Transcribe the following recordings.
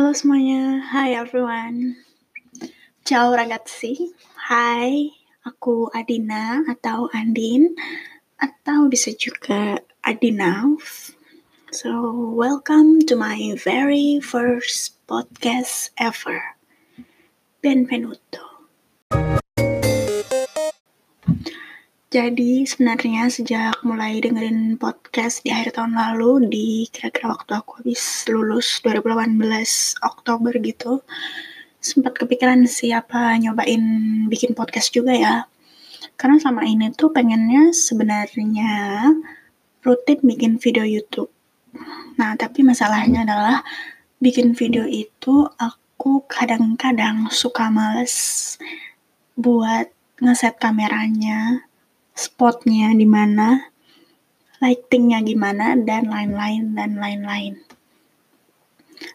Halo semuanya, hi everyone. Ciao ragazzi, hai, aku Adina atau Andin, atau bisa juga Adinauf. So, welcome to my very first podcast ever. Benvenuto. Jadi sebenarnya sejak mulai dengerin podcast di akhir tahun lalu di kira-kira waktu aku habis lulus 2018 Oktober gitu sempat kepikiran siapa nyobain bikin podcast juga ya. Karena sama ini tuh pengennya sebenarnya rutin bikin video YouTube. Nah tapi masalahnya adalah bikin video itu aku kadang-kadang suka males buat ngeset kameranya spotnya di mana, lightingnya gimana, dan lain-lain, dan lain-lain.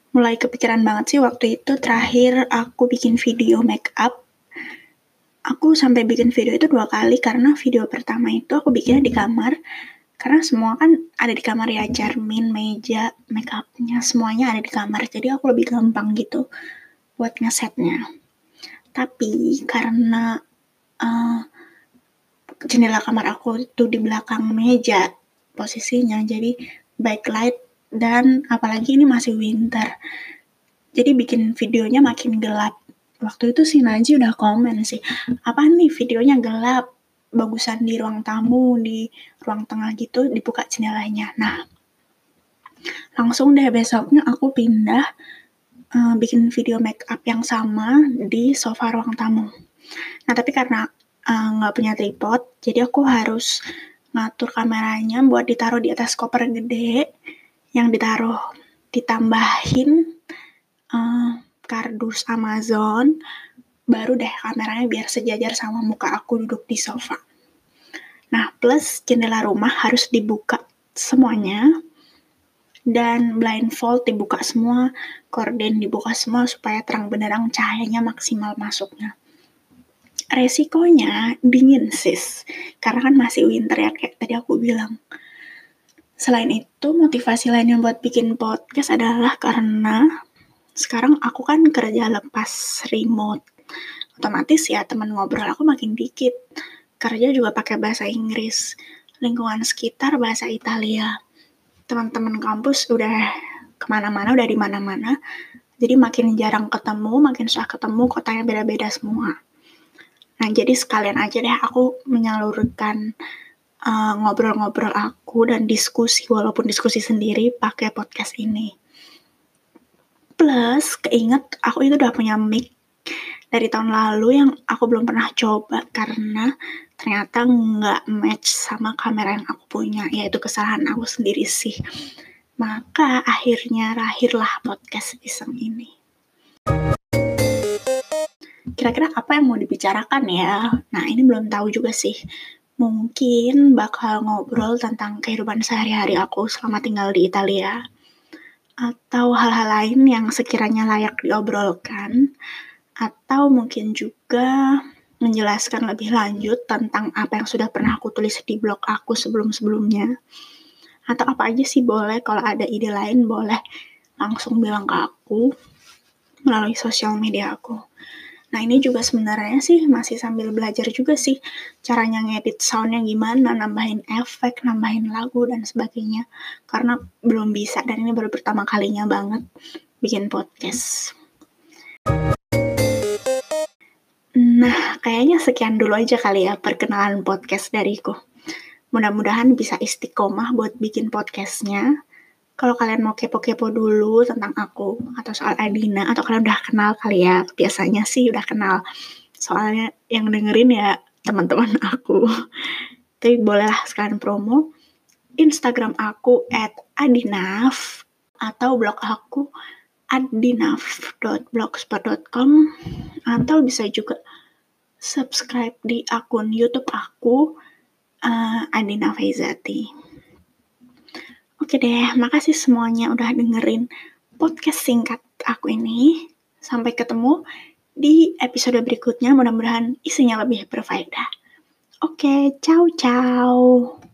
Mulai kepikiran banget sih waktu itu terakhir aku bikin video make up. Aku sampai bikin video itu dua kali karena video pertama itu aku bikinnya di kamar. Karena semua kan ada di kamar ya, cermin, meja, make upnya, semuanya ada di kamar. Jadi aku lebih gampang gitu buat ngesetnya. Tapi karena uh, jendela kamar aku itu di belakang meja posisinya. Jadi backlight dan apalagi ini masih winter. Jadi bikin videonya makin gelap. Waktu itu si Naji udah komen sih apa nih videonya gelap? Bagusan di ruang tamu di ruang tengah gitu dibuka jendelanya. Nah langsung deh besoknya aku pindah uh, bikin video make up yang sama di sofa ruang tamu. Nah tapi karena nggak uh, punya tripod, jadi aku harus ngatur kameranya buat ditaruh di atas koper gede yang ditaruh ditambahin uh, kardus Amazon baru deh kameranya biar sejajar sama muka aku duduk di sofa. Nah, plus jendela rumah harus dibuka semuanya dan blindfold dibuka semua, korden dibuka semua supaya terang benderang cahayanya maksimal masuknya resikonya dingin sis. Karena kan masih winter ya kayak tadi aku bilang. Selain itu motivasi lain yang buat bikin podcast adalah karena sekarang aku kan kerja lepas remote. Otomatis ya teman ngobrol aku makin dikit. Kerja juga pakai bahasa Inggris. Lingkungan sekitar bahasa Italia. Teman-teman kampus udah ke mana-mana udah di mana-mana. Jadi makin jarang ketemu makin susah ketemu kotanya beda-beda semua Nah, jadi sekalian aja deh aku menyalurkan uh, ngobrol-ngobrol uh, aku dan diskusi walaupun diskusi sendiri pakai podcast ini. Plus, keinget aku itu udah punya mic dari tahun lalu yang aku belum pernah coba karena ternyata nggak match sama kamera yang aku punya, yaitu kesalahan aku sendiri sih. Maka akhirnya lahirlah podcast iseng ini kira-kira apa yang mau dibicarakan ya? Nah, ini belum tahu juga sih. Mungkin bakal ngobrol tentang kehidupan sehari-hari aku selama tinggal di Italia. Atau hal-hal lain yang sekiranya layak diobrolkan. Atau mungkin juga menjelaskan lebih lanjut tentang apa yang sudah pernah aku tulis di blog aku sebelum-sebelumnya. Atau apa aja sih boleh, kalau ada ide lain boleh langsung bilang ke aku melalui sosial media aku. Nah ini juga sebenarnya sih masih sambil belajar juga sih caranya ngedit soundnya gimana, nambahin efek, nambahin lagu dan sebagainya. Karena belum bisa dan ini baru pertama kalinya banget bikin podcast. Nah, kayaknya sekian dulu aja kali ya perkenalan podcast dariku. Mudah-mudahan bisa istiqomah buat bikin podcastnya kalau kalian mau kepo-kepo dulu tentang aku atau soal Adina atau kalian udah kenal kali ya biasanya sih udah kenal. Soalnya yang dengerin ya teman-teman aku. Tapi bolehlah sekalian promo. Instagram aku at adinaf atau blog aku adinaf.blogspot.com atau bisa juga subscribe di akun YouTube aku uh, Adina Faizati. Oke deh, makasih semuanya udah dengerin podcast singkat aku ini. Sampai ketemu di episode berikutnya. Mudah-mudahan isinya lebih berfaedah. Oke, ciao ciao.